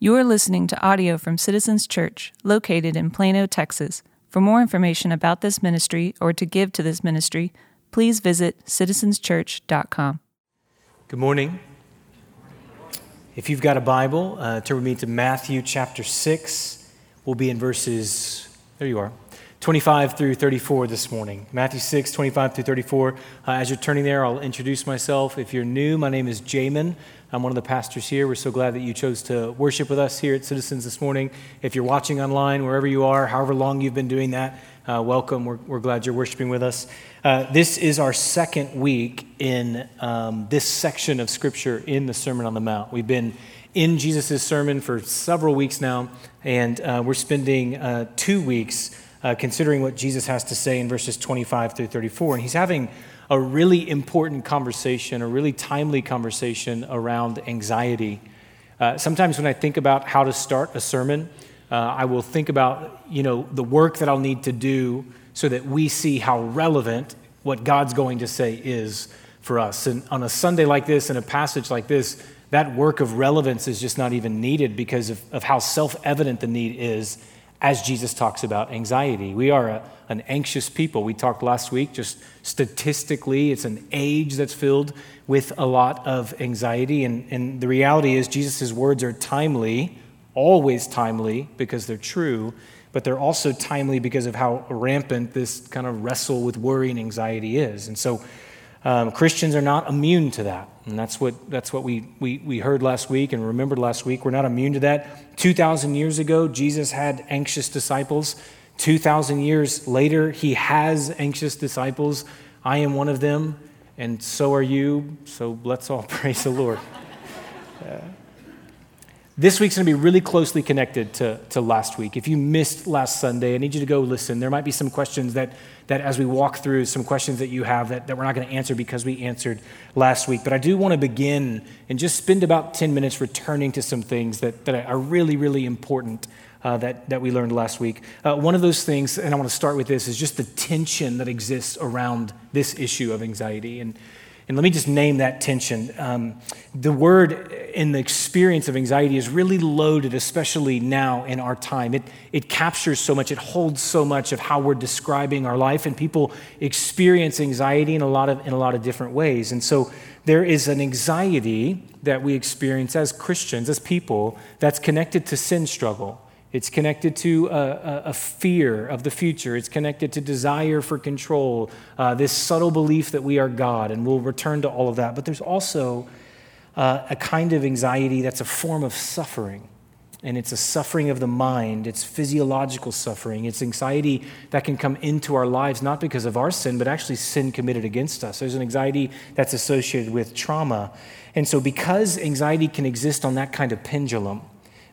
You are listening to audio from Citizens Church, located in Plano, Texas. For more information about this ministry or to give to this ministry, please visit citizenschurch.com. Good morning. If you've got a Bible, uh, turn with me to Matthew chapter 6. We'll be in verses, there you are, 25 through 34 this morning. Matthew 6, 25 through 34. Uh, as you're turning there, I'll introduce myself. If you're new, my name is Jamin. I'm one of the pastors here. We're so glad that you chose to worship with us here at Citizens this morning. If you're watching online, wherever you are, however long you've been doing that, uh, welcome. We're, we're, glad you're worshiping with us. Uh, this is our second week in um, this section of Scripture in the Sermon on the Mount. We've been in Jesus' sermon for several weeks now, and uh, we're spending uh, two weeks uh, considering what Jesus has to say in verses 25 through 34. And he's having a really important conversation, a really timely conversation around anxiety. Uh, sometimes when I think about how to start a sermon, uh, I will think about you know the work that I'll need to do so that we see how relevant what God's going to say is for us. And on a Sunday like this, in a passage like this, that work of relevance is just not even needed because of, of how self evident the need is as Jesus talks about anxiety. We are a, an anxious people. We talked last week, just statistically, it's an age that's filled with a lot of anxiety. And, and the reality is, Jesus' words are timely, always timely because they're true, but they're also timely because of how rampant this kind of wrestle with worry and anxiety is. And so, um, Christians are not immune to that. And that's what, that's what we, we, we heard last week and remembered last week. We're not immune to that. 2,000 years ago, Jesus had anxious disciples. 2,000 years later, he has anxious disciples. I am one of them, and so are you. So let's all praise the Lord. Uh, this week's going to be really closely connected to, to last week. If you missed last Sunday, I need you to go listen. There might be some questions that, that as we walk through, some questions that you have that, that we're not going to answer because we answered last week. But I do want to begin and just spend about 10 minutes returning to some things that, that are really, really important uh, that, that we learned last week. Uh, one of those things, and I want to start with this, is just the tension that exists around this issue of anxiety. And and let me just name that tension. Um, the word in the experience of anxiety is really loaded, especially now in our time. It, it captures so much, it holds so much of how we're describing our life, and people experience anxiety in a lot of, in a lot of different ways. And so there is an anxiety that we experience as Christians, as people, that's connected to sin struggle. It's connected to a, a, fear of the future. It's connected to desire for control, uh, this subtle belief that we are God, and we'll return to all of that. But there's also uh, a kind of anxiety that's a form of suffering. And it's a suffering of the mind, it's physiological suffering. It's anxiety that can come into our lives not because of our sin, but actually sin committed against us. There's an anxiety that's associated with trauma. And so, because anxiety can exist on that kind of pendulum,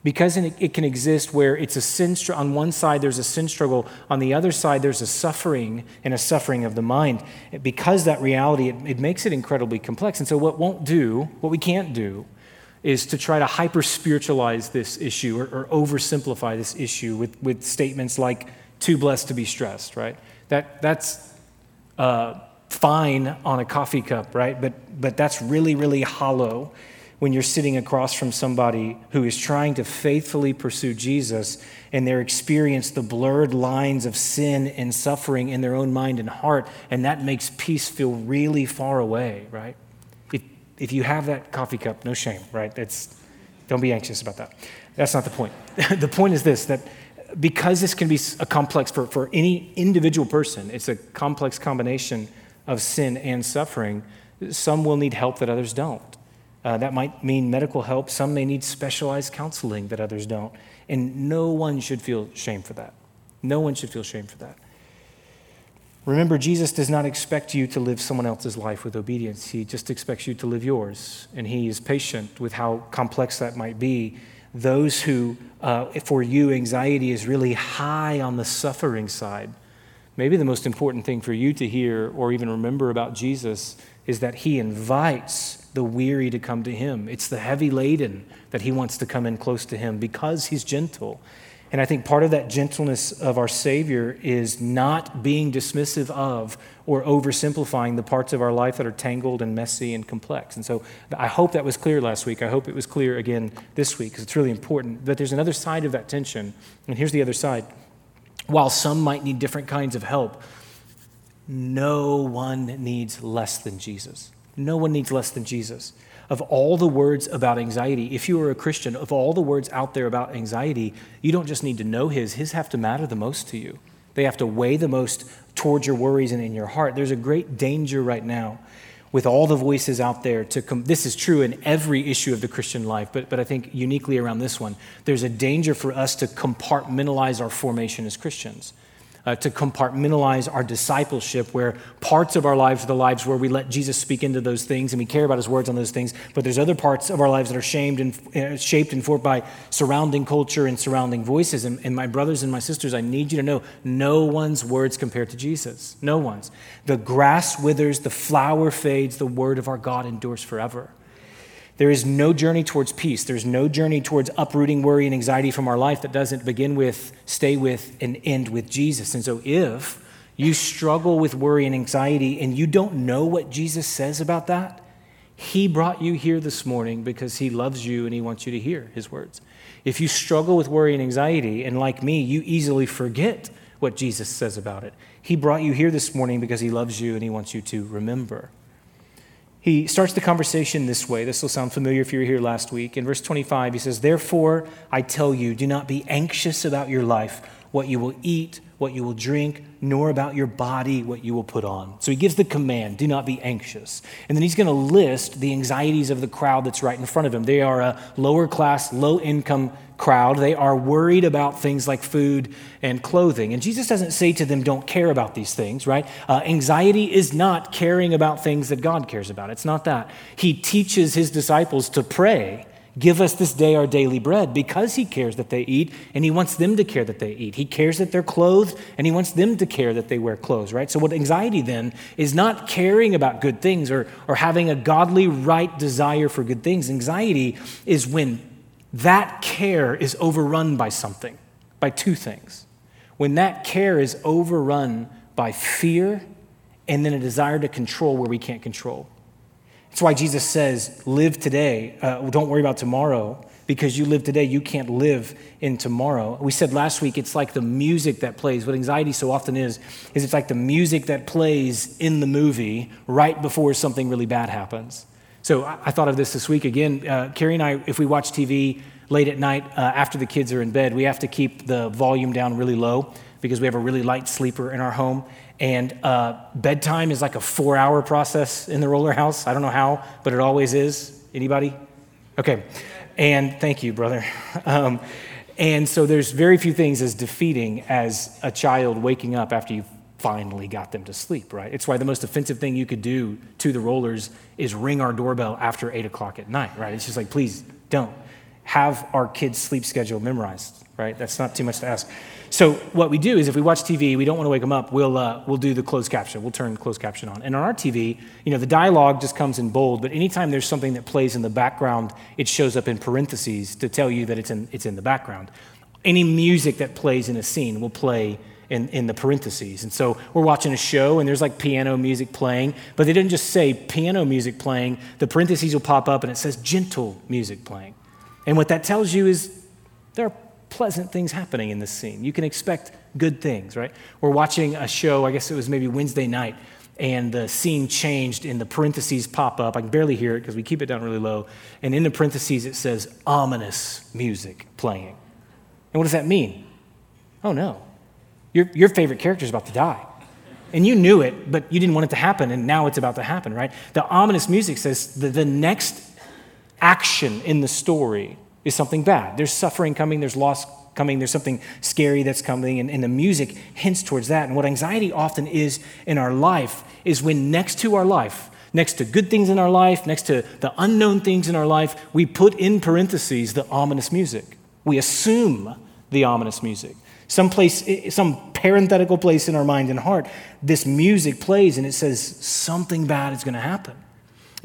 because it can exist where it's a sin str- on one side there's a sin struggle on the other side there's a suffering and a suffering of the mind. Because that reality it, it makes it incredibly complex. And so what won't do what we can't do is to try to hyper spiritualize this issue or, or oversimplify this issue with, with statements like too blessed to be stressed right? That that's uh, fine on a coffee cup right? But but that's really really hollow when you're sitting across from somebody who is trying to faithfully pursue Jesus and they're experience the blurred lines of sin and suffering in their own mind and heart, and that makes peace feel really far away, right? If, if you have that coffee cup, no shame, right? It's, don't be anxious about that. That's not the point. the point is this that because this can be a complex for, for any individual person, it's a complex combination of sin and suffering. Some will need help that others don't. Uh, that might mean medical help. Some may need specialized counseling that others don't. And no one should feel shame for that. No one should feel shame for that. Remember, Jesus does not expect you to live someone else's life with obedience. He just expects you to live yours. And He is patient with how complex that might be. Those who, uh, for you, anxiety is really high on the suffering side. Maybe the most important thing for you to hear or even remember about Jesus is that He invites the weary to come to him. It's the heavy laden that he wants to come in close to him because he's gentle. And I think part of that gentleness of our Savior is not being dismissive of or oversimplifying the parts of our life that are tangled and messy and complex. And so I hope that was clear last week. I hope it was clear again this week because it's really important. But there's another side of that tension. And here's the other side. While some might need different kinds of help, no one needs less than Jesus. No one needs less than Jesus of all the words about anxiety, if you are a Christian, of all the words out there about anxiety, you don't just need to know His, His have to matter the most to you. They have to weigh the most towards your worries and in your heart. There's a great danger right now with all the voices out there to com- this is true in every issue of the christian life but, but i think uniquely around this one there's a danger for us to compartmentalize our formation as christians uh, to compartmentalize our discipleship, where parts of our lives are the lives where we let Jesus speak into those things and we care about his words on those things. But there's other parts of our lives that are shamed and, uh, shaped and formed by surrounding culture and surrounding voices. And, and my brothers and my sisters, I need you to know no one's words compared to Jesus. No one's. The grass withers, the flower fades, the word of our God endures forever. There is no journey towards peace. There's no journey towards uprooting worry and anxiety from our life that doesn't begin with, stay with, and end with Jesus. And so if you struggle with worry and anxiety and you don't know what Jesus says about that, he brought you here this morning because he loves you and he wants you to hear his words. If you struggle with worry and anxiety, and like me, you easily forget what Jesus says about it, he brought you here this morning because he loves you and he wants you to remember. He starts the conversation this way. This will sound familiar if you were here last week. In verse 25, he says, Therefore, I tell you, do not be anxious about your life, what you will eat, what you will drink, nor about your body, what you will put on. So he gives the command, do not be anxious. And then he's going to list the anxieties of the crowd that's right in front of him. They are a lower class, low income crowd. They are worried about things like food and clothing. And Jesus doesn't say to them, don't care about these things, right? Uh, anxiety is not caring about things that God cares about. It's not that. He teaches his disciples to pray. Give us this day our daily bread because he cares that they eat and he wants them to care that they eat. He cares that they're clothed and he wants them to care that they wear clothes, right? So, what anxiety then is not caring about good things or, or having a godly, right desire for good things. Anxiety is when that care is overrun by something, by two things. When that care is overrun by fear and then a desire to control where we can't control. That's why Jesus says, Live today. Uh, don't worry about tomorrow. Because you live today, you can't live in tomorrow. We said last week it's like the music that plays. What anxiety so often is, is it's like the music that plays in the movie right before something really bad happens. So I, thought of this this week again. Uh, Carrie and I, if we watch TV late at night uh, after the kids are in bed, we have to keep the volume down really low because we have a really light sleeper in our home. And uh, bedtime is like a four hour process in the roller house. I don't know how, but it always is. Anybody? Okay. And thank you, brother. Um, and so there's very few things as defeating as a child waking up after you've finally got them to sleep, right? It's why the most offensive thing you could do to the rollers is ring our doorbell after eight o'clock at night, right? It's just like, please don't have our kids' sleep schedule memorized, right? That's not too much to ask. So what we do is if we watch TV, we don't want to wake them up, we'll, uh, we'll do the closed caption. We'll turn closed caption on. And on our TV, you know, the dialogue just comes in bold, but anytime there's something that plays in the background, it shows up in parentheses to tell you that it's in, it's in the background. Any music that plays in a scene will play in, in the parentheses. And so we're watching a show and there's like piano music playing, but they didn't just say piano music playing. The parentheses will pop up and it says gentle music playing. And what that tells you is there are pleasant things happening in this scene. You can expect good things, right? We're watching a show, I guess it was maybe Wednesday night, and the scene changed and the parentheses pop up. I can barely hear it because we keep it down really low. And in the parentheses, it says ominous music playing. And what does that mean? Oh no, your, your favorite character is about to die. And you knew it, but you didn't want it to happen, and now it's about to happen, right? The ominous music says the, the next action in the story is something bad. There's suffering coming, there's loss coming, there's something scary that's coming, and, and the music hints towards that. And what anxiety often is in our life is when next to our life, next to good things in our life, next to the unknown things in our life, we put in parentheses the ominous music. We assume the ominous music. Some place, some parenthetical place in our mind and heart, this music plays and it says something bad is going to happen.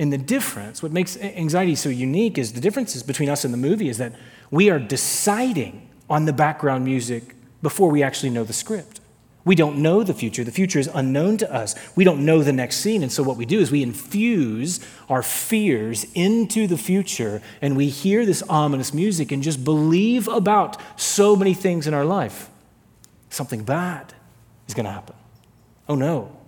And the difference, what makes anxiety so unique, is the differences between us and the movie is that we are deciding on the background music before we actually know the script. We don't know the future. The future is unknown to us. We don't know the next scene. And so, what we do is we infuse our fears into the future and we hear this ominous music and just believe about so many things in our life. Something bad is going to happen. Oh no,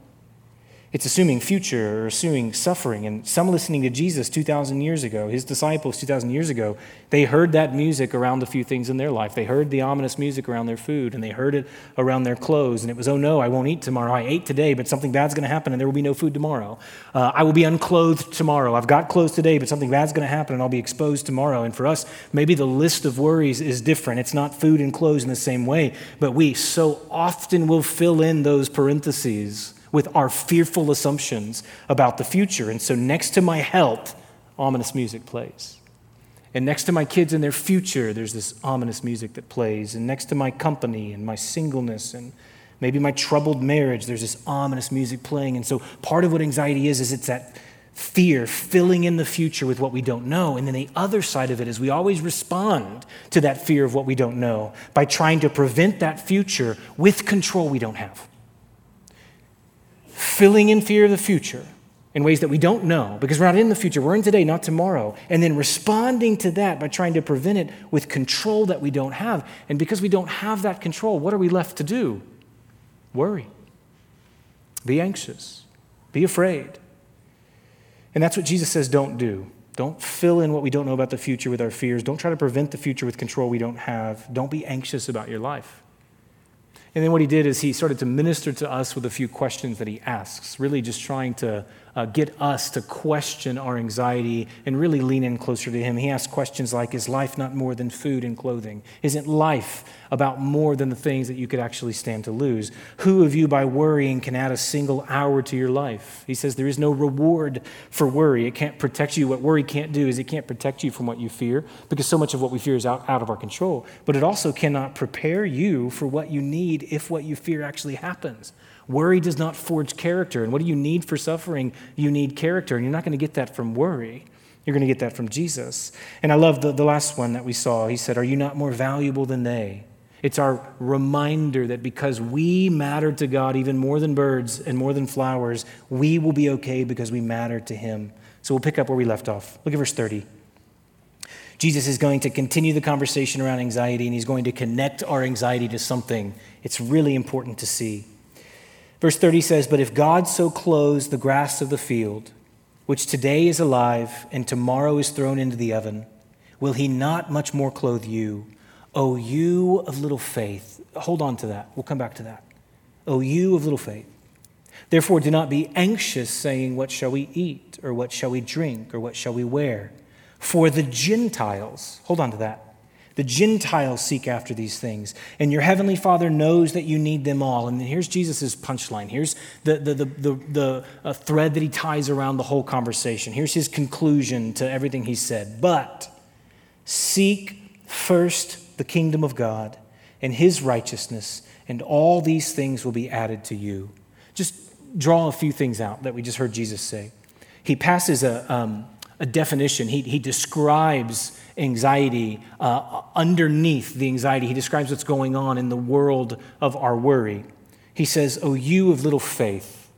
it's assuming future or assuming suffering. And some listening to Jesus 2,000 years ago, his disciples 2,000 years ago, they heard that music around a few things in their life. They heard the ominous music around their food, and they heard it around their clothes. And it was, oh no, I won't eat tomorrow. I ate today, but something bad's going to happen, and there will be no food tomorrow. Uh, I will be unclothed tomorrow. I've got clothes today, but something bad's going to happen, and I'll be exposed tomorrow. And for us, maybe the list of worries is different. It's not food and clothes in the same way, but we so often will fill in those parentheses with our fearful assumptions about the future. And so, next to my health, ominous music plays. And next to my kids and their future, there's this ominous music that plays. And next to my company and my singleness and maybe my troubled marriage, there's this ominous music playing. And so, part of what anxiety is, is it's that fear filling in the future with what we don't know. And then the other side of it is we always respond to that fear of what we don't know by trying to prevent that future with control we don't have filling in fear of the future in ways that we don't know because we're not in the future. We're in today, not tomorrow. And then responding to that by trying to prevent it with control that we don't have. And because we don't have that control, what are we left to do? Worry, be anxious, be afraid. And that's what Jesus says don't do. Don't fill in what we don't know about the future with our fears. Don't try to prevent the future with control we don't have. Don't be anxious about your life. And then what he did is he started to minister to us with a few questions that he asks, really just trying to uh, get us to question our anxiety and really lean in closer to him. He asks questions like Is life not more than food and clothing? Isn't life about more than the things that you could actually stand to lose. Who of you, by worrying, can add a single hour to your life? He says there is no reward for worry. It can't protect you. What worry can't do is it can't protect you from what you fear because so much of what we fear is out, out of our control. But it also cannot prepare you for what you need if what you fear actually happens. Worry does not forge character. And what do you need for suffering? You need character. And you're not going to get that from worry. You're going to get that from Jesus. And I love the, the last one that we saw. He said, Are you not more valuable than they? It's our reminder that because we matter to God even more than birds and more than flowers, we will be okay because we matter to Him. So we'll pick up where we left off. Look at verse 30. Jesus is going to continue the conversation around anxiety and he's going to connect our anxiety to something it's really important to see. Verse 30 says, But if God so clothes the grass of the field, which today is alive and tomorrow is thrown into the oven, will he not much more clothe you? O you of little faith. Hold on to that. We'll come back to that. O you of little faith. Therefore, do not be anxious, saying, What shall we eat? Or what shall we drink? Or what shall we wear? For the Gentiles, hold on to that. The Gentiles seek after these things, and your heavenly Father knows that you need them all. And here's Jesus' punchline. Here's the, the, the, the, the uh, thread that he ties around the whole conversation. Here's his conclusion to everything he said. But seek first the kingdom of God and his righteousness, and all these things will be added to you. Just draw a few things out that we just heard Jesus say. He passes a, um, a definition, he, he describes anxiety uh, underneath the anxiety. He describes what's going on in the world of our worry. He says, Oh, you of little faith.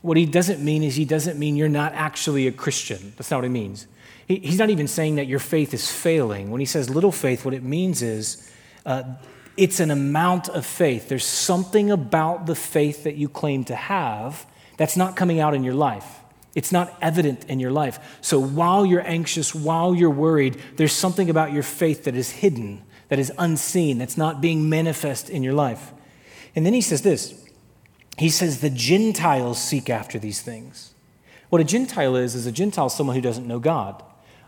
What he doesn't mean is he doesn't mean you're not actually a Christian. That's not what he means. He, he's not even saying that your faith is failing. When he says little faith, what it means is uh, it's an amount of faith. There's something about the faith that you claim to have that's not coming out in your life. It's not evident in your life. So while you're anxious, while you're worried, there's something about your faith that is hidden, that is unseen, that's not being manifest in your life. And then he says this He says, The Gentiles seek after these things. What a Gentile is, is a Gentile is someone who doesn't know God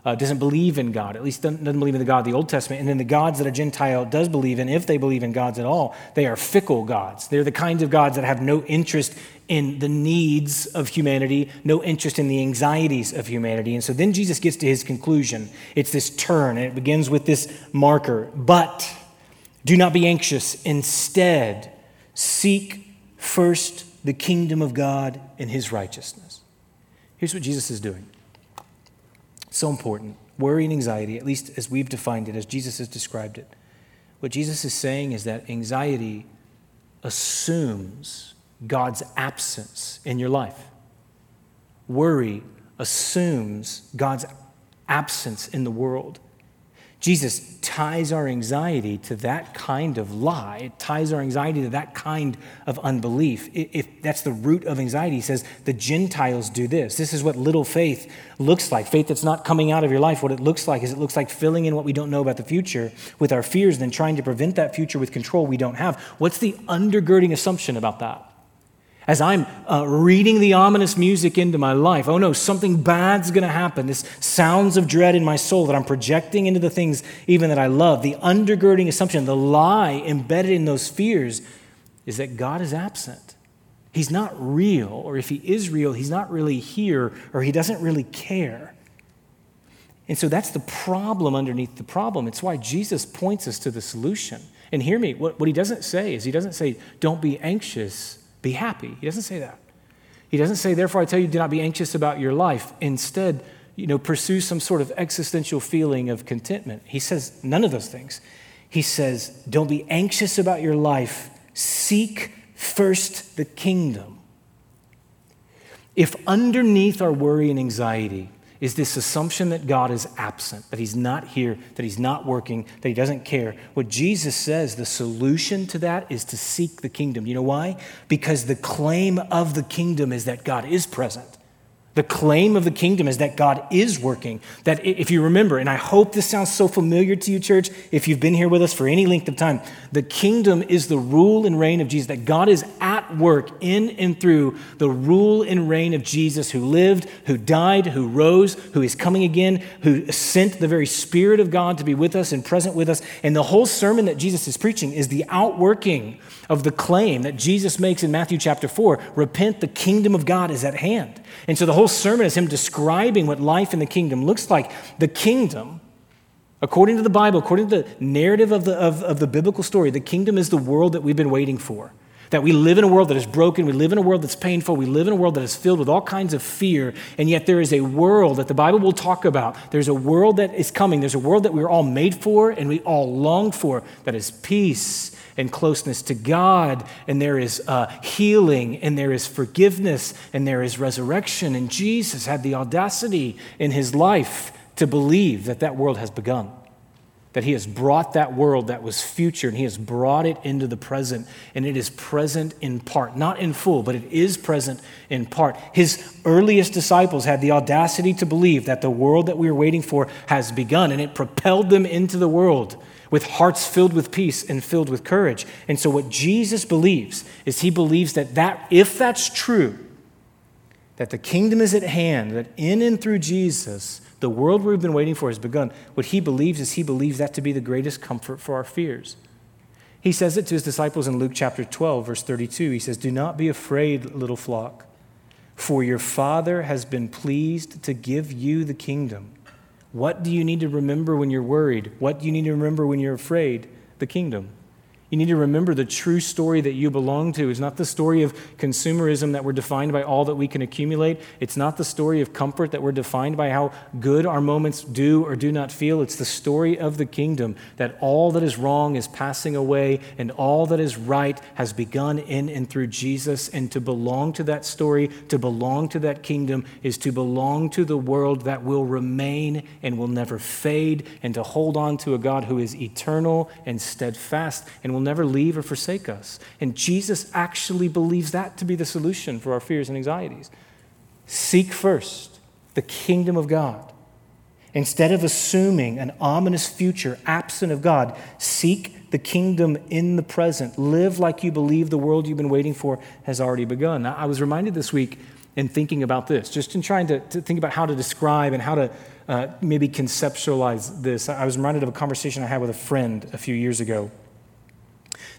uh, doesn't believe in God, at least doesn't, doesn't believe in the God of the Old Testament. And then the gods that a Gentile does believe in, if they believe in gods at all, they are fickle gods. They're the kinds of gods that have no interest in the needs of humanity, no interest in the anxieties of humanity. And so then Jesus gets to his conclusion. It's this turn, and it begins with this marker. But do not be anxious. Instead, seek first the kingdom of God and his righteousness. Here's what Jesus is doing so important. Worry and anxiety, at least as we've defined it, as Jesus has described it, What Jesus is saying is that anxiety assumes God's absence in your life. Worry assumes God's absence in the world. Jesus ties our anxiety to that kind of lie. It ties our anxiety to that kind of unbelief. If that's the root of anxiety, he says the Gentiles do this. This is what little faith looks like. Faith that's not coming out of your life. What it looks like is it looks like filling in what we don't know about the future with our fears, and then trying to prevent that future with control we don't have. What's the undergirding assumption about that? As I'm uh, reading the ominous music into my life, oh no, something bad's going to happen. This sounds of dread in my soul that I'm projecting into the things even that I love. The undergirding assumption, the lie embedded in those fears is that God is absent. He's not real, or if he is real, he's not really here, or he doesn't really care. And so that's the problem underneath the problem. It's why Jesus points us to the solution. And hear me, what, what he doesn't say is he doesn't say, don't be anxious be happy. He doesn't say that. He doesn't say, therefore, I tell you, do not be anxious about your life. Instead, you know, pursue some sort of existential feeling of contentment. He says none of those things. He says, don't be anxious about your life. Seek first the kingdom. If underneath our worry and anxiety is this assumption that God is absent, that He's not here, that He's not working, that He doesn't care. What Jesus says, the solution to that is to seek the kingdom. You know why? Because the claim of the kingdom is that God is present. The claim of the kingdom is that God is working. That if you remember, and I hope this sounds so familiar to you, church, if you've been here with us for any length of time, the kingdom is the rule and reign of Jesus, that God is at work in and through the rule and reign of Jesus, who lived, who died, who rose, who is coming again, who sent the very Spirit of God to be with us and present with us. And the whole sermon that Jesus is preaching is the outworking of the claim that Jesus makes in Matthew chapter 4 repent, the kingdom of God is at hand. And so the whole sermon is him describing what life in the kingdom looks like. The kingdom, according to the Bible, according to the narrative of the, of, of the biblical story, the kingdom is the world that we've been waiting for. That we live in a world that is broken, we live in a world that's painful, we live in a world that is filled with all kinds of fear, and yet there is a world that the Bible will talk about. There's a world that is coming, there's a world that we're all made for and we all long for that is peace and closeness to God, and there is uh, healing, and there is forgiveness, and there is resurrection. And Jesus had the audacity in his life to believe that that world has begun. That he has brought that world that was future and he has brought it into the present, and it is present in part, not in full, but it is present in part. His earliest disciples had the audacity to believe that the world that we are waiting for has begun, and it propelled them into the world with hearts filled with peace and filled with courage. And so, what Jesus believes is he believes that, that if that's true, that the kingdom is at hand, that in and through Jesus, the world we've been waiting for has begun. What he believes is he believes that to be the greatest comfort for our fears. He says it to his disciples in Luke chapter 12, verse 32. He says, Do not be afraid, little flock, for your Father has been pleased to give you the kingdom. What do you need to remember when you're worried? What do you need to remember when you're afraid? The kingdom. You need to remember the true story that you belong to is not the story of consumerism that we're defined by all that we can accumulate. It's not the story of comfort that we're defined by how good our moments do or do not feel. It's the story of the kingdom that all that is wrong is passing away and all that is right has begun in and through Jesus. And to belong to that story, to belong to that kingdom, is to belong to the world that will remain and will never fade, and to hold on to a God who is eternal and steadfast and will never leave or forsake us. And Jesus actually believes that to be the solution for our fears and anxieties. Seek first the kingdom of God. Instead of assuming an ominous future absent of God, seek the kingdom in the present. Live like you believe the world you've been waiting for has already begun. I was reminded this week in thinking about this, just in trying to, to think about how to describe and how to uh, maybe conceptualize this. I was reminded of a conversation I had with a friend a few years ago.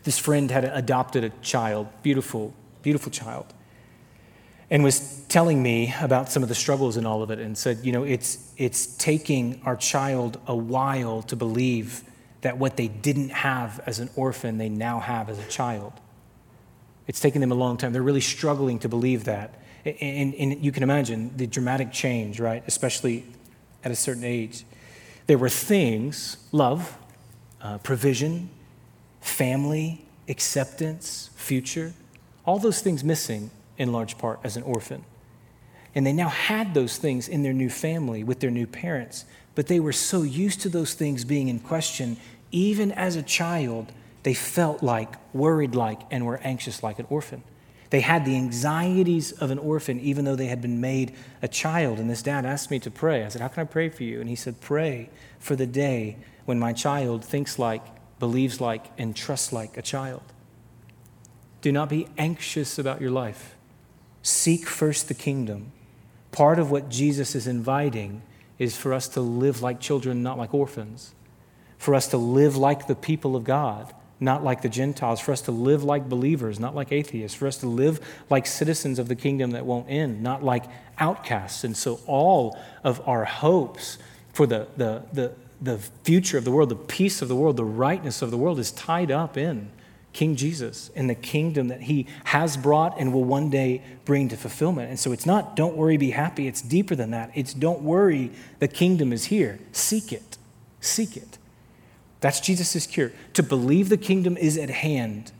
This friend had adopted a child, beautiful, beautiful child, and was telling me about some of the struggles in all of it and said, you know, it's, it's taking our child a while to believe that what they didn't have as an orphan, they now have as a child. It's taken them a long time. They're really struggling to believe that. And, and, you can imagine the dramatic change, right? Especially at a certain age. There were things, love, uh, provision, family, acceptance, future, all those things missing in large part as an orphan. And they now had those things in their new family with their new parents, but they were so used to those things being in question, even as a child, they felt like, worried like, and were anxious like an orphan. They had the anxieties of an orphan, even though they had been made a child. And this dad asked me to pray. I said, How can I pray for you? And he said, Pray for the day when my child thinks like, believes like, and trusts like a child. Do not be anxious about your life. Seek first the kingdom. Part of what Jesus is inviting is for us to live like children, not like orphans, for us to live like the people of God, not like the Gentiles, for us to live like believers, not like atheists, for us to live like citizens of the kingdom that won't end, not like outcasts. And so all of our hopes for the, the, the, the future of the world, the peace of the world, the rightness of the world is tied up in King Jesus and the kingdom that he has brought and will one day bring to fulfillment. And so it's not don't worry, be happy. It's deeper than that. It's don't worry, the kingdom is here. Seek it. Seek it. That's Jesus' cure. To believe the kingdom is at hand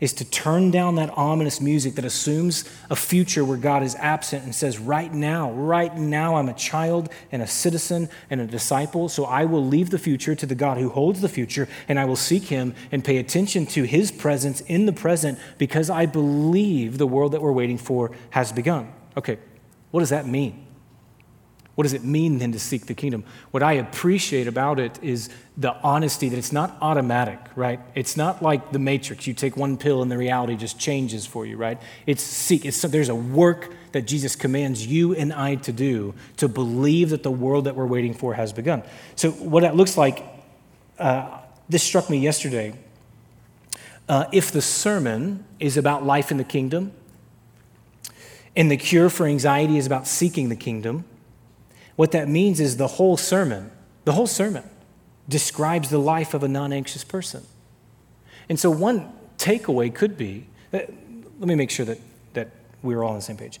is to turn down that ominous music that assumes a future where God is absent and says, Right now, right now, I'm a child and a citizen and a disciple, so I will leave the future to the God who holds the future, and I will seek him and pay attention to his presence in the present because I believe the world that we're waiting for has begun. Okay, what does that mean? What does it mean then to seek the kingdom? What I appreciate about it is the honesty that it's not automatic, right? It's not like the matrix. You take one pill and the reality just changes for you, right? It's seek. It's, there's a work that Jesus commands you and I to do to believe that the world that we're waiting for has begun. So, what that looks like, uh, this struck me yesterday. Uh, if the sermon is about life in the kingdom, and the cure for anxiety is about seeking the kingdom, what that means is the whole sermon, the whole sermon describes the life of a non anxious person. And so, one takeaway could be uh, let me make sure that, that we're all on the same page.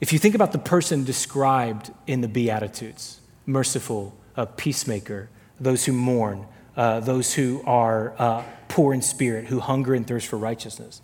If you think about the person described in the Beatitudes merciful, a peacemaker, those who mourn, uh, those who are uh, poor in spirit, who hunger and thirst for righteousness.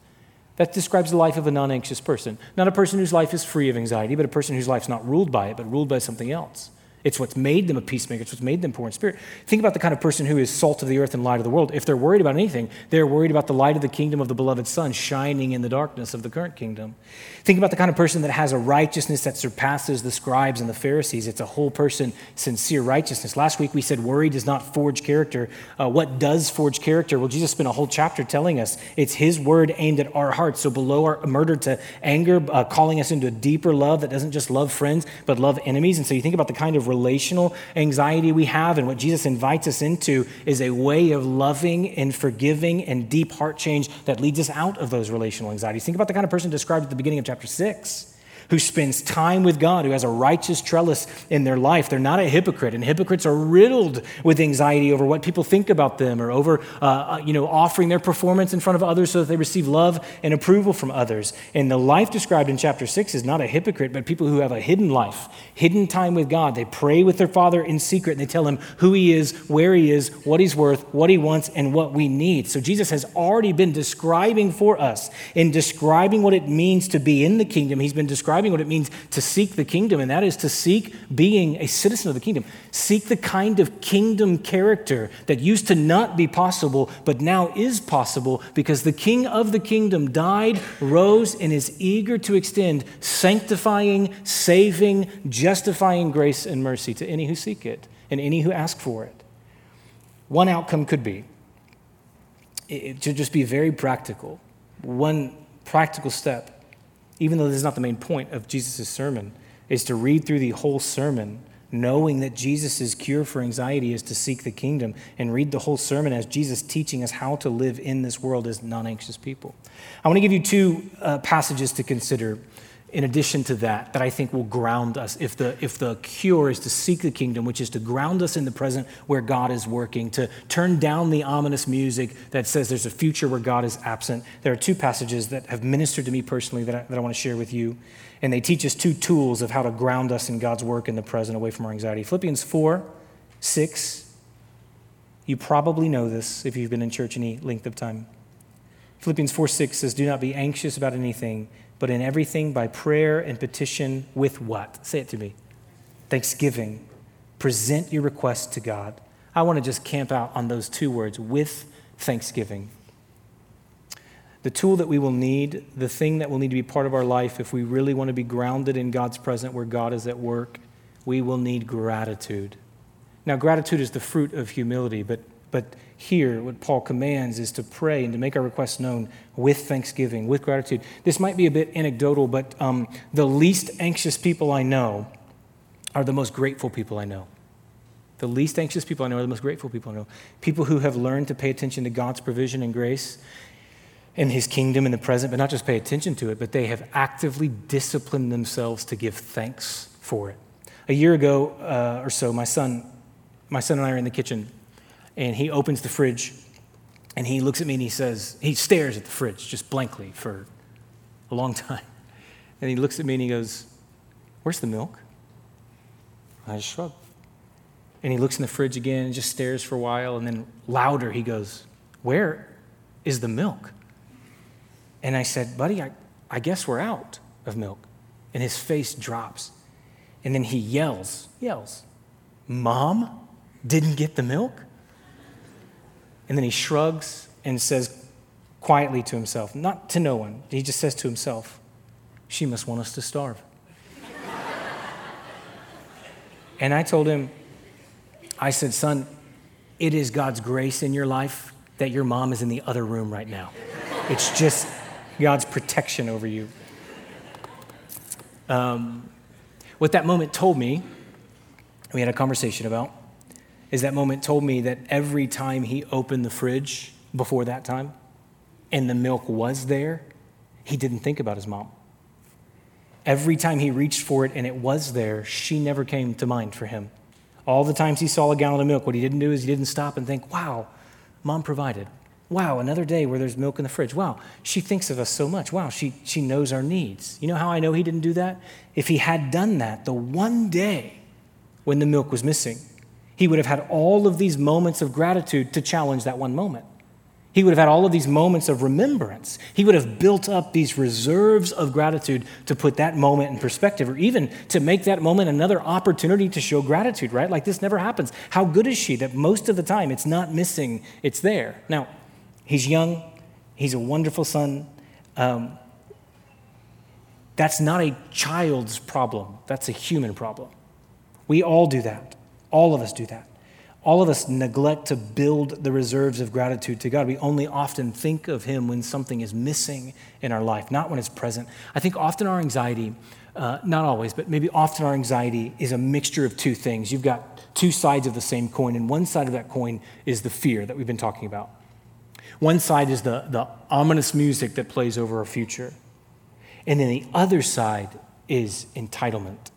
That describes the life of a non anxious person. Not a person whose life is free of anxiety, but a person whose life's not ruled by it, but ruled by something else. It's what's made them a peacemaker. It's what's made them poor in spirit. Think about the kind of person who is salt of the earth and light of the world. If they're worried about anything, they're worried about the light of the kingdom of the beloved Son shining in the darkness of the current kingdom. Think about the kind of person that has a righteousness that surpasses the scribes and the Pharisees. It's a whole person, sincere righteousness. Last week we said worry does not forge character. Uh, what does forge character? Well, Jesus spent a whole chapter telling us it's His word aimed at our hearts. So below our murder to anger, uh, calling us into a deeper love that doesn't just love friends, but love enemies. And so you think about the kind of relational anxiety we have, and what Jesus invites us into is a way of loving and forgiving and deep heart change that leads us out of those relational anxieties. Think about the kind of person described at the beginning of chapter 6 who spends time with God, who has a righteous trellis in their life. They're not a hypocrite, and hypocrites are riddled with anxiety over what people think about them or over, uh, uh, you know, offering their performance in front of others so that they receive love and approval from others. And the life described in chapter six is not a hypocrite, but people who have a hidden life, hidden time with God. They pray with their Father in secret, and they tell him who he is, where he is, what he's worth, what he wants, and what we need. So Jesus has already been describing for us in describing what it means to be in the kingdom. He's been describing describing what it means to seek the kingdom, and that is to seek being a citizen of the kingdom. Seek the kind of kingdom character that used to not be possible, but now is possible because the king of the kingdom died, rose, and is eager to extend sanctifying, saving, justifying grace and mercy to any who seek it and any who ask for it. One outcome could be it, to just be very practical. One practical step even though this is not the main point of Jesus' sermon, is to read through the whole sermon, knowing that Jesus' cure for anxiety is to seek the kingdom, and read the whole sermon as Jesus teaching us how to live in this world as non anxious people. I want to give you two uh, passages to consider in addition to that, that I think will ground us. If the, if the cure is to seek the kingdom, which is to ground us in the present where God is working, to turn down the ominous music that says there's a future where God is absent, there are two passages that have ministered to me personally that I, that I want to share with you. And they teach us two tools of how to ground us in God's work in the present away from our anxiety. Philippians 4 6. You probably know this if you've been in church any length of time. Philippians 4 6 says, Do not be anxious about anything, but in everything by prayer and petition with what? Say it to me. Thanksgiving. Present your requests to God. I want to just camp out on those two words with thanksgiving. The tool that we will need, the thing that will need to be part of our life if we really want to be grounded in God's presence where God is at work, we will need gratitude. Now, gratitude is the fruit of humility, but, but here, what Paul commands is to pray and to make our requests known with thanksgiving, with gratitude. This might be a bit anecdotal, but um, the least anxious people I know are the most grateful people I know. The least anxious people I know are the most grateful people I know. People who have learned to pay attention to God's provision and grace in His kingdom in the present, but not just pay attention to it, but they have actively disciplined themselves to give thanks for it. A year ago uh, or so, my son, my son and I are in the kitchen and he opens the fridge and he looks at me and he says, he stares at the fridge just blankly for a long time. And he looks at me and he goes, Where's the milk? I just shrug. And he looks in the fridge again and just stares for a while. And then louder, he goes, Where is the milk? And I said, Buddy, I, I guess we're out of milk. And his face drops. And then he yells, yells, Mom didn't get the milk? And then he shrugs and says quietly to himself, not to no one, he just says to himself, She must want us to starve. and I told him, I said, Son, it is God's grace in your life that your mom is in the other room right now. It's just God's protection over you. Um, what that moment told me, we had a conversation about, is that moment told me that every time he opened the fridge before that time and the milk was there, he didn't think about his mom. Every time he reached for it and it was there, she never came to mind for him. All the times he saw a gallon of milk, what he didn't do is he didn't stop and think, wow, mom provided. Wow, another day where there's milk in the fridge. Wow, she thinks of us so much. Wow, she, she knows our needs. You know how I know he didn't do that? If he had done that the one day when the milk was missing, he would have had all of these moments of gratitude to challenge that one moment. He would have had all of these moments of remembrance. He would have built up these reserves of gratitude to put that moment in perspective, or even to make that moment another opportunity to show gratitude, right? Like this never happens. How good is she that most of the time it's not missing, it's there? Now, he's young, he's a wonderful son. Um, that's not a child's problem, that's a human problem. We all do that. All of us do that. All of us neglect to build the reserves of gratitude to God. We only often think of Him when something is missing in our life, not when it's present. I think often our anxiety, uh, not always, but maybe often our anxiety is a mixture of two things. You've got two sides of the same coin, and one side of that coin is the fear that we've been talking about. One side is the, the ominous music that plays over our future. And then the other side is entitlement.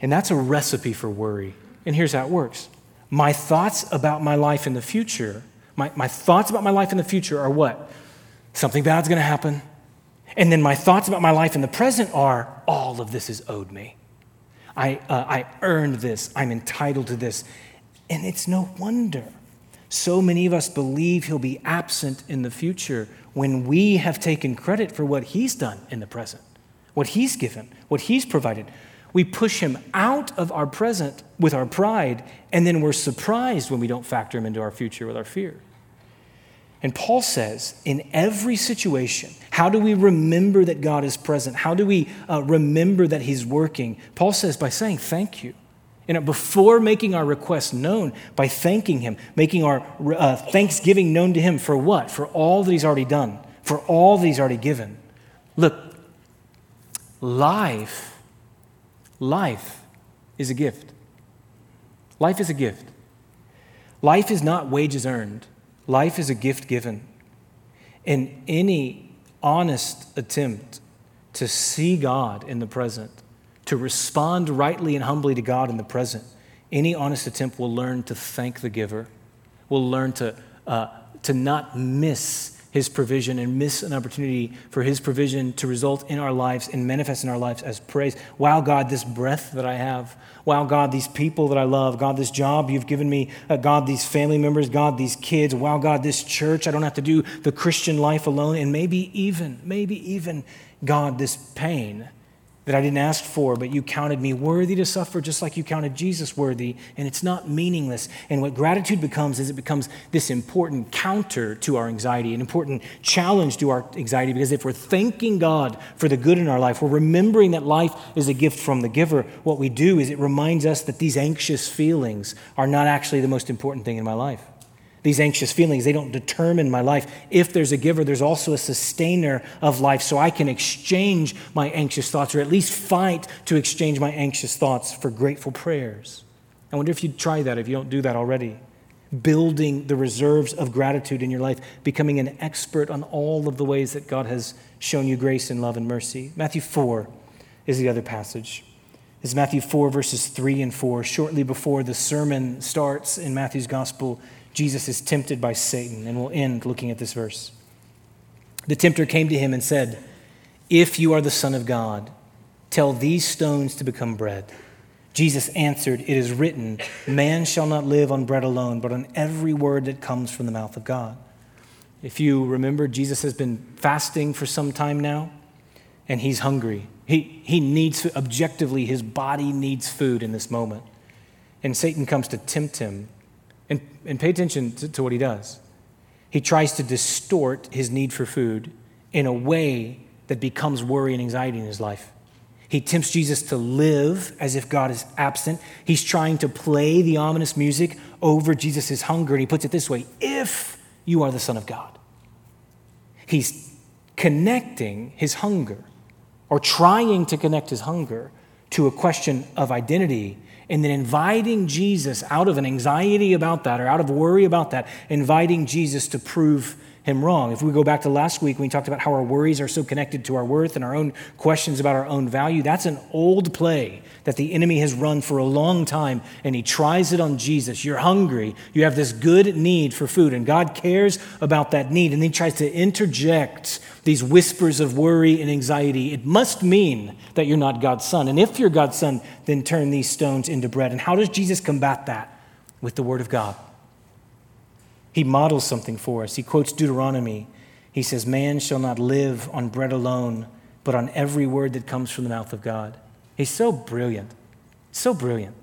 And that's a recipe for worry. And here's how it works my thoughts about my life in the future, my, my thoughts about my life in the future are what? Something bad's to happen. And then my thoughts about my life in the present are all of this is owed me. I, uh, I earned this. I'm entitled to this. And it's no wonder so many of us believe he'll be absent in the future when we have taken credit for what he's done in the present, what he's given, what he's provided. We push him out of our present with our pride, and then we're surprised when we don't factor him into our future with our fear. And Paul says, in every situation, how do we remember that God is present? How do we uh, remember that He's working? Paul says, by saying thank you. You know, before making our request known, by thanking Him, making our uh, thanksgiving known to Him for what? For all that He's already done, for all that He's already given. Look, life Life is a gift. Life is a gift. Life is not wages earned, life is a gift given. And any honest attempt to see God in the present, to respond rightly and humbly to God in the present, any honest attempt will learn to thank the giver, will learn to, uh, to not miss his provision and miss an opportunity for his provision to result in our lives and manifest in our lives as praise. Wow, God, this breath that I have. Wow, God, these people that I love. God, this job you've given me. Uh, God, these family members. God, these kids. Wow, God, this church. I don't have to do the Christian life alone. And maybe even, maybe even, God, this pain that I didn't ask for, but you counted me worthy to suffer just like you counted Jesus worthy, and it's not meaningless. And what gratitude becomes is it becomes this important counter to our anxiety, an important challenge to our anxiety, because if we're thanking God for the good in our life, we're remembering that life is a gift from the giver, what we do is it reminds us that these anxious feelings are not actually the most important thing in my life. These anxious feelings, they don't determine my life. If there's a giver, there's also a sustainer of life, so I can exchange my anxious thoughts, or at least fight to exchange my anxious thoughts for grateful prayers. I wonder if you'd try that if you don't do that already. Building the reserves of gratitude in your life, becoming an expert on all of the ways that God has shown you grace and love and mercy. Matthew 4 is the other passage. It's Matthew 4, verses 3 and 4. Shortly before the sermon starts in Matthew's gospel, Jesus is tempted by Satan, and we'll end looking at this verse. The tempter came to him and said, If you are the Son of God, tell these stones to become bread. Jesus answered, It is written, Man shall not live on bread alone, but on every word that comes from the mouth of God. If you remember, Jesus has been fasting for some time now, and he's hungry. He, he needs, objectively, his body needs food in this moment. And Satan comes to tempt him and, and pay attention to, to what he does. He tries to distort his need for food in a way that becomes worry and anxiety in his life. He tempts Jesus to live as if God is absent. He's trying to play the ominous music over Jesus' hunger. And he puts it this way if you are the Son of God. He's connecting his hunger, or trying to connect his hunger, to a question of identity and then inviting Jesus out of an anxiety about that or out of worry about that, inviting Jesus to prove him wrong. If we go back to last week, when we talked about how our worries are so connected to our worth and our own questions about our own value. That's an old play that the enemy has run for a long time, and he tries it on Jesus. You're hungry, you have this good need for food, and God cares about that need, and he tries to interject these whispers of worry and anxiety. It must mean that you're not God's son. And if you're God's son, then turn these stones into bread. And how does Jesus combat that? With the word of God. He models something for us. He quotes Deuteronomy. He says, Man shall not live on bread alone, but on every word that comes from the mouth of God. He's so brilliant, so brilliant.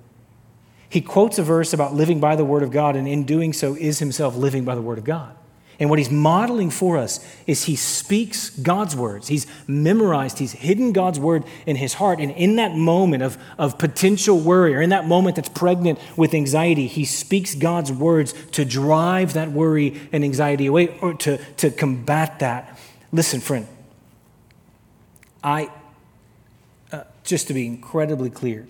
He quotes a verse about living by the word of God, and in doing so, is himself living by the word of God. And what he's modeling for us is he speaks God's words. He's memorized, he's hidden God's word in his heart. And in that moment of, of potential worry, or in that moment that's pregnant with anxiety, he speaks God's words to drive that worry and anxiety away or to, to combat that. Listen, friend, I, uh, just to be incredibly clear,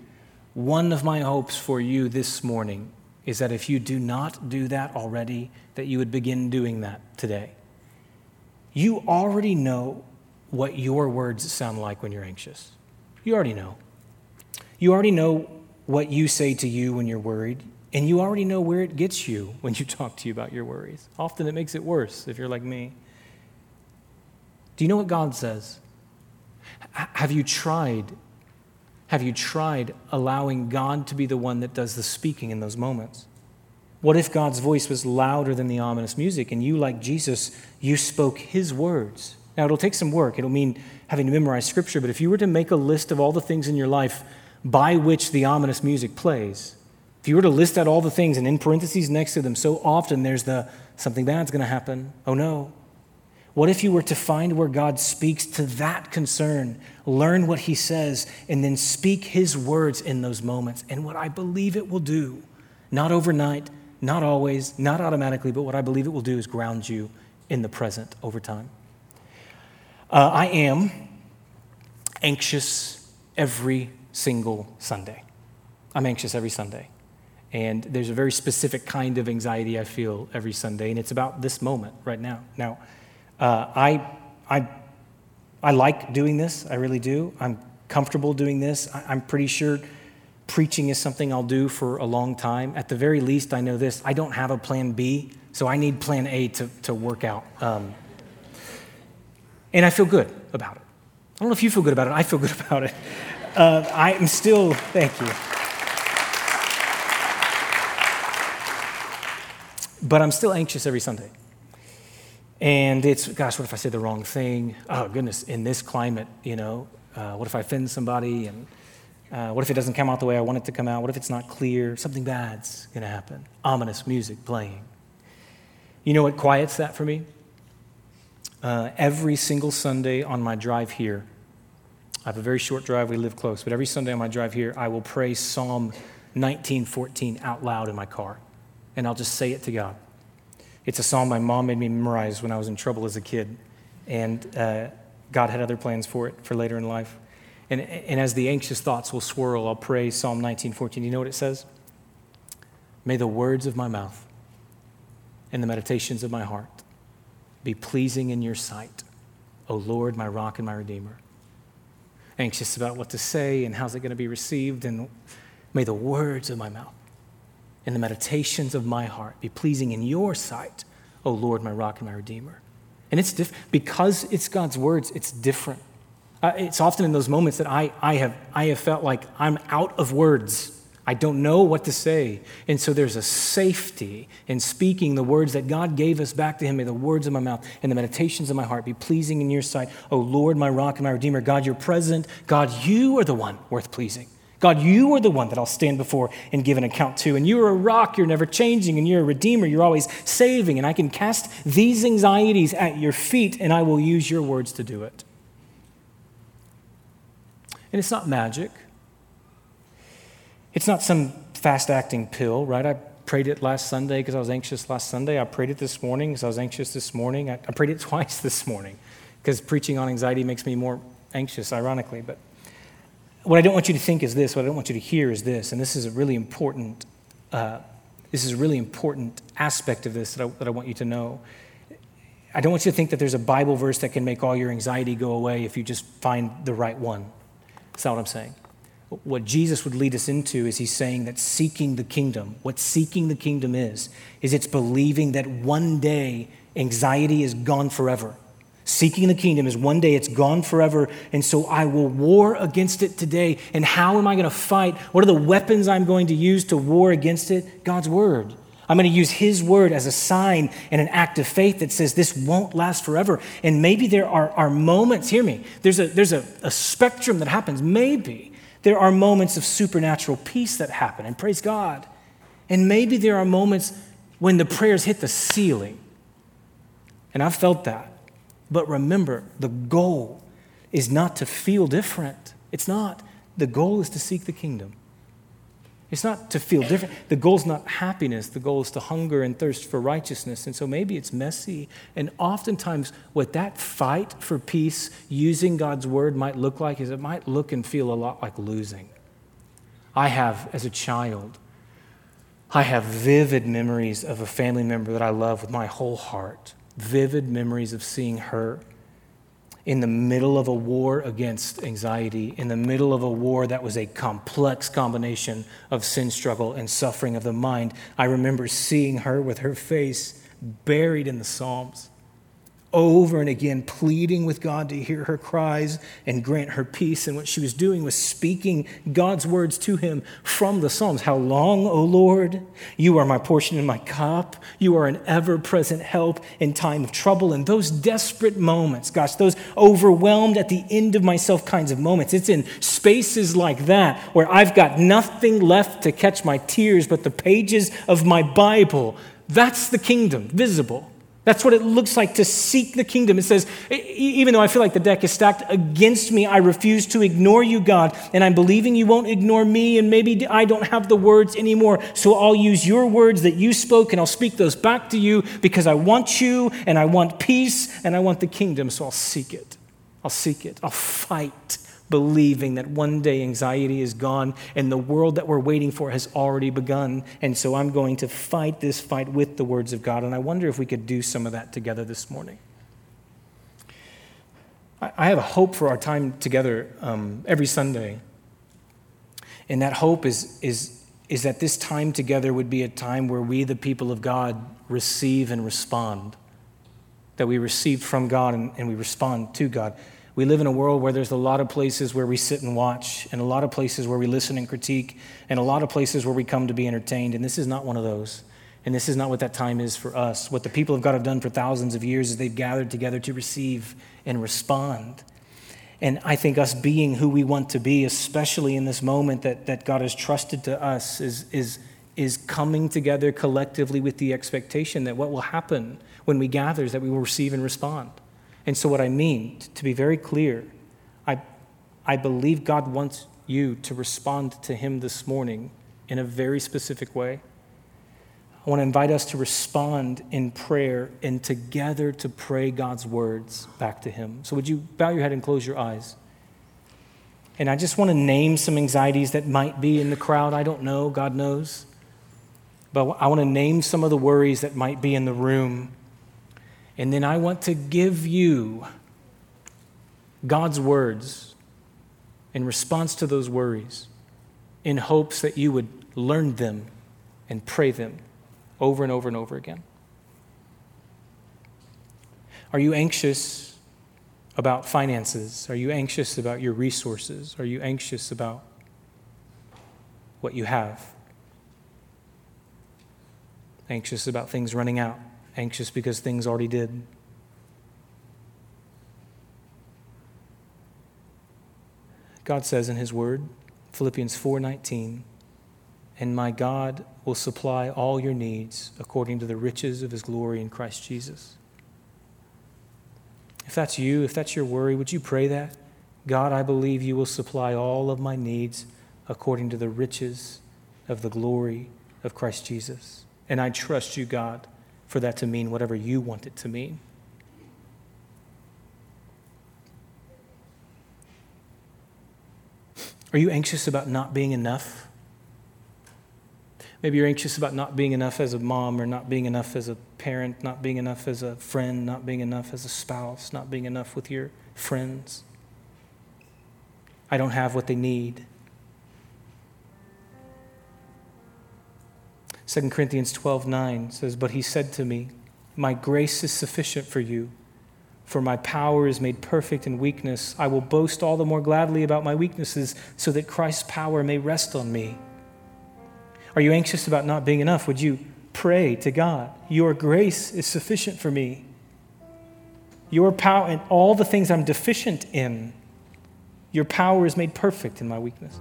one of my hopes for you this morning is that if you do not do that already, that you would begin doing that today. You already know what your words sound like when you're anxious. You already know. You already know what you say to you when you're worried, and you already know where it gets you when you talk to you about your worries. Often it makes it worse if you're like me. Do you know what God says? H- have you tried have you tried allowing God to be the one that does the speaking in those moments? What if God's voice was louder than the ominous music and you, like Jesus, you spoke his words? Now, it'll take some work. It'll mean having to memorize scripture, but if you were to make a list of all the things in your life by which the ominous music plays, if you were to list out all the things and in parentheses next to them, so often there's the something bad's going to happen. Oh no, what if you were to find where God speaks to that concern, learn what he says, and then speak his words in those moments? And what I believe it will do, not overnight, not always, not automatically, but what I believe it will do is ground you in the present over time. Uh, I am anxious every single Sunday. I'm anxious every Sunday. And there's a very specific kind of anxiety I feel every Sunday, and it's about this moment right now. Now, uh, I, I, I like doing this, I really do. I'm comfortable doing this. I, I'm pretty sure preaching is something I'll do for a long time. At the very least, I know this I don't have a plan B, so I need plan A to, to work out. Um, And I feel good about it. I don't know if you feel good about it. I feel good about it. Uh, I am still, thank you. But I'm still anxious every Sunday. And it's, gosh, what if I say the wrong thing? Oh, goodness, in this climate, you know, uh, what if I offend somebody? And uh, what if it doesn't come out the way I want it to come out? What if it's not clear? Something bad's going to happen. Ominous music playing. You know what quiets that for me? Uh, every single Sunday on my drive here, I have a very short drive, we live close, but every Sunday on my drive here, I will pray Psalm 1914 out loud in my car, and I'll just say it to God. It's a psalm my mom made me memorize when I was in trouble as a kid, and uh, God had other plans for it for later in life. And, and as the anxious thoughts will swirl, I'll pray Psalm 19:14. You know what it says? May the words of my mouth and the meditations of my heart be pleasing in your sight, O Lord, my rock and my redeemer. Anxious about what to say and how's it going to be received, and may the words of my mouth and the meditations of my heart be pleasing in your sight, O Lord, my rock and my redeemer. And it's different because it's God's words, it's different. Uh, it's often in those moments that I, I, have, I have felt like I'm out of words. I don't know what to say. And so there's a safety in speaking the words that God gave us back to Him. May the words of my mouth and the meditations of my heart be pleasing in your sight. O Lord, my rock and my redeemer. God, you're present. God, you are the one worth pleasing. God, you are the one that I'll stand before and give an account to. And you're a rock, you're never changing, and you're a redeemer, you're always saving. And I can cast these anxieties at your feet, and I will use your words to do it. And it's not magic, it's not some fast acting pill, right? I prayed it last Sunday because I was anxious last Sunday. I prayed it this morning because I was anxious this morning. I, I prayed it twice this morning because preaching on anxiety makes me more anxious, ironically. But what I don't want you to think is this, what I don't want you to hear is this, and this is a really important, uh, this is a really important aspect of this that I, that I want you to know. I don't want you to think that there's a Bible verse that can make all your anxiety go away if you just find the right one. That's not what I'm saying. What Jesus would lead us into is he's saying that seeking the kingdom, what seeking the kingdom is, is it's believing that one day anxiety is gone forever. Seeking the kingdom is one day it's gone forever, and so I will war against it today. And how am I going to fight? What are the weapons I'm going to use to war against it? God's word. I'm going to use His word as a sign and an act of faith that says this won't last forever. And maybe there are, are moments, hear me, there's, a, there's a, a spectrum that happens. Maybe there are moments of supernatural peace that happen, and praise God. And maybe there are moments when the prayers hit the ceiling. And I've felt that. But remember, the goal is not to feel different. It's not. The goal is to seek the kingdom. It's not to feel different. The goal is not happiness. The goal is to hunger and thirst for righteousness. And so maybe it's messy. And oftentimes, what that fight for peace using God's word might look like is it might look and feel a lot like losing. I have, as a child, I have vivid memories of a family member that I love with my whole heart vivid memories of seeing her in the middle of a war against anxiety, in the middle of a war that was a complex combination of sin struggle and suffering of the mind. I remember seeing her with her face buried in the Psalms over and again, pleading with God to hear her cries and grant her peace. And what she was doing was speaking God's words to him from the Psalms. How long, O Lord? You are my portion and my cup. You are an ever present help in time of trouble. And those desperate moments, gosh, those overwhelmed at the end of myself kinds of moments, it's in spaces like that where I've got nothing left to catch my tears but the pages of my Bible. That's the kingdom, visible. That's what it looks like to seek the kingdom. It says, even though I feel like the deck is stacked against me, I refuse to ignore you, God. And I'm believing you won't ignore me, and maybe I don't have the words anymore. So I'll use your words that you spoke, and I'll speak those back to you because I want you, and I want peace, and I want the kingdom. So I'll seek it. I'll seek it. I'll fight believing that one day anxiety is gone and the world that we're waiting for has already begun. And so I'm going to fight this fight with the words of God. And I wonder if we could do some of that together this morning. I have a hope for our time together um, every Sunday. And that hope is, is, is that this time together would be a time where we, the people of God, receive and respond. that we receive from God and, and we respond to God. We live in a world where there's a lot of places where we sit and watch, and a lot of places where we listen and critique, and a lot of places where we come to be entertained. And this is not one of those. And this is not what that time is for us. What the people of God have done for thousands of years is they've gathered together to receive and respond. And I think us being who we want to be, especially in this moment that, that God has trusted to us, is, is, is coming together collectively with the expectation that what will happen when we gather is that we will receive and respond. And so, what I mean, to be very clear, I, I believe God wants you to respond to Him this morning in a very specific way. I want to invite us to respond in prayer and together to pray God's words back to Him. So, would you bow your head and close your eyes? And I just want to name some anxieties that might be in the crowd. I don't know, God knows. But I want to name some of the worries that might be in the room. And then I want to give you God's words in response to those worries in hopes that you would learn them and pray them over and over and over again. Are you anxious about finances? Are you anxious about your resources? Are you anxious about what you have? Anxious about things running out? Anxious because things already did? God says in his word, Philippians 4:19, "And my God will supply all your needs according to the riches of his glory in Christ Jesus." If that's you, if that's your worry, would you pray that? God, I believe you will supply all of my needs according to the riches of the glory of Christ Jesus. And I trust you, God, for that to mean whatever you want it to mean. Are you anxious about not being enough? Maybe you're anxious about not being enough as a mom or not being enough as a parent, not being enough as a friend, not being enough as a spouse, not being enough with your friends. I don't have what they need. 2 Corinthians 12 9 says, But he said to me, My grace is sufficient for you, for my power is made perfect in weakness. I will boast all the more gladly about my weaknesses, so that Christ's power may rest on me. Are you anxious about not being enough? Would you pray to God, Your grace is sufficient for me? Your power and all the things I'm deficient in, your power is made perfect in my weakness.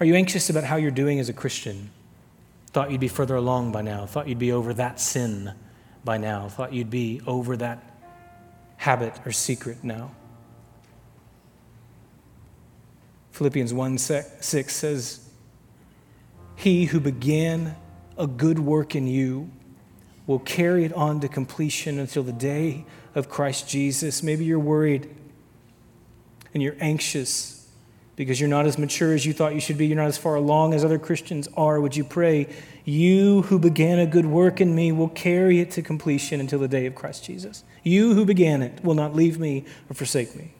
Are you anxious about how you're doing as a Christian? Thought you'd be further along by now. Thought you'd be over that sin by now. Thought you'd be over that habit or secret now. Philippians 1 6 says, He who began a good work in you will carry it on to completion until the day of Christ Jesus. Maybe you're worried and you're anxious because you're not as mature as you thought you should be. You're not as far along as other Christians are. Would you pray, You who began a good work in me will carry it to completion until the day of Christ Jesus? You who began it will not leave me or forsake me.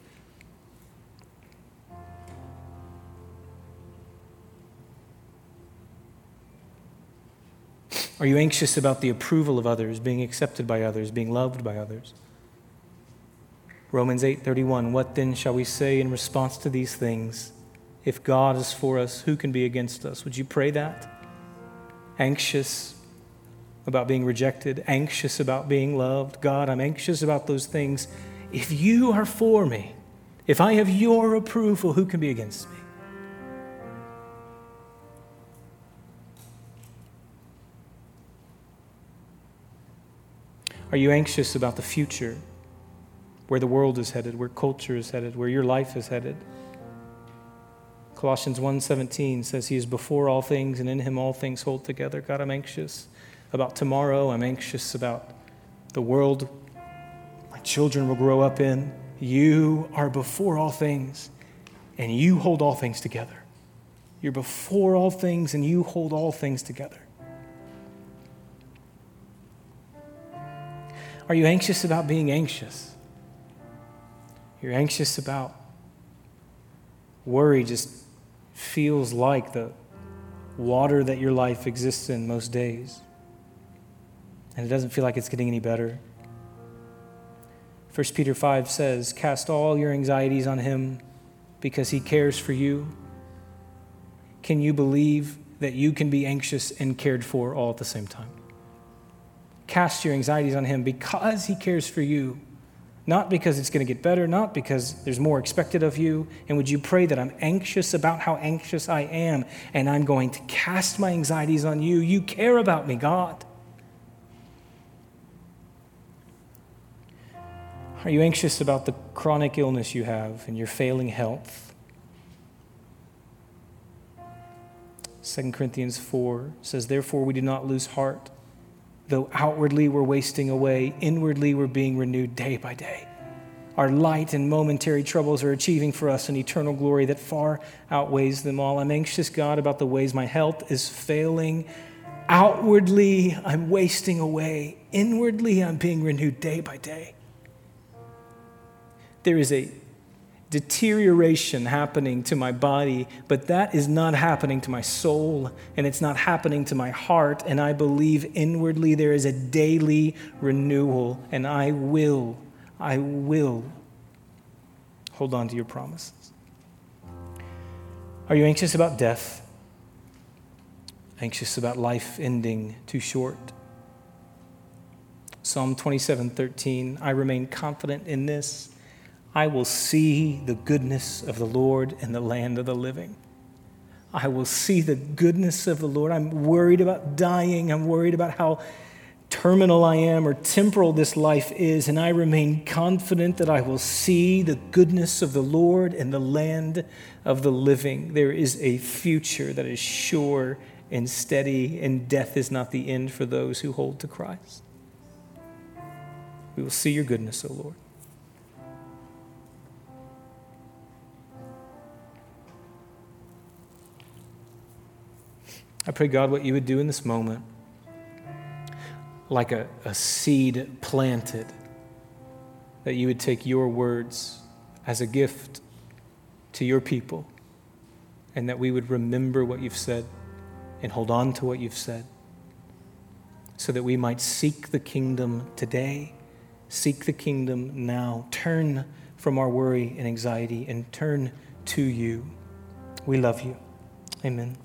Are you anxious about the approval of others, being accepted by others, being loved by others? Romans 8:31 What then shall we say in response to these things? If God is for us, who can be against us? Would you pray that? Anxious about being rejected, anxious about being loved. God, I'm anxious about those things. If you are for me, if I have your approval, who can be against me? Are you anxious about the future? Where the world is headed, where culture is headed, where your life is headed. Colossians 1:17 says he is before all things and in him all things hold together. God, I'm anxious about tomorrow. I'm anxious about the world my children will grow up in. You are before all things and you hold all things together. You're before all things and you hold all things together. Are you anxious about being anxious? You're anxious about. Worry just feels like the water that your life exists in most days. And it doesn't feel like it's getting any better. 1 Peter 5 says, Cast all your anxieties on him because he cares for you. Can you believe that you can be anxious and cared for all at the same time? Cast your anxieties on him because he cares for you. Not because it's going to get better, not because there's more expected of you. And would you pray that I'm anxious about how anxious I am, and I'm going to cast my anxieties on you? You care about me, God. Are you anxious about the chronic illness you have and your failing health? 2 Corinthians 4 says, Therefore, we do not lose heart. Though outwardly we're wasting away, inwardly we're being renewed day by day. Our light and momentary troubles are achieving for us an eternal glory that far outweighs them all. I'm anxious, God, about the ways my health is failing. Outwardly, I'm wasting away. Inwardly, I'm being renewed day by day there is a deterioration happening to my body, but that is not happening to my soul and it's not happening to my heart. And I believe inwardly there is a daily renewal, and I will, I will hold on to your promises. Are you anxious about death? Anxious about life ending too short? Psalm 27 13, I remain confident in this I will see the goodness of the Lord in the land of the living. I will see the goodness of the Lord. I'm worried about dying. I'm worried about how terminal I am or temporal this life is, and I remain confident that I will see the goodness of the Lord in the land of the living. There is a future that is sure and steady, and death is not the end for those who hold to Christ. We will see your goodness, O Lord. I pray, God, what you would do in this moment, like a, a seed planted, that you would take your words as a gift to your people, and that we would remember what you've said and hold on to what you've said, so that we might seek the kingdom today, seek the kingdom now, turn from our worry and anxiety, and turn to you. We love you. Amen.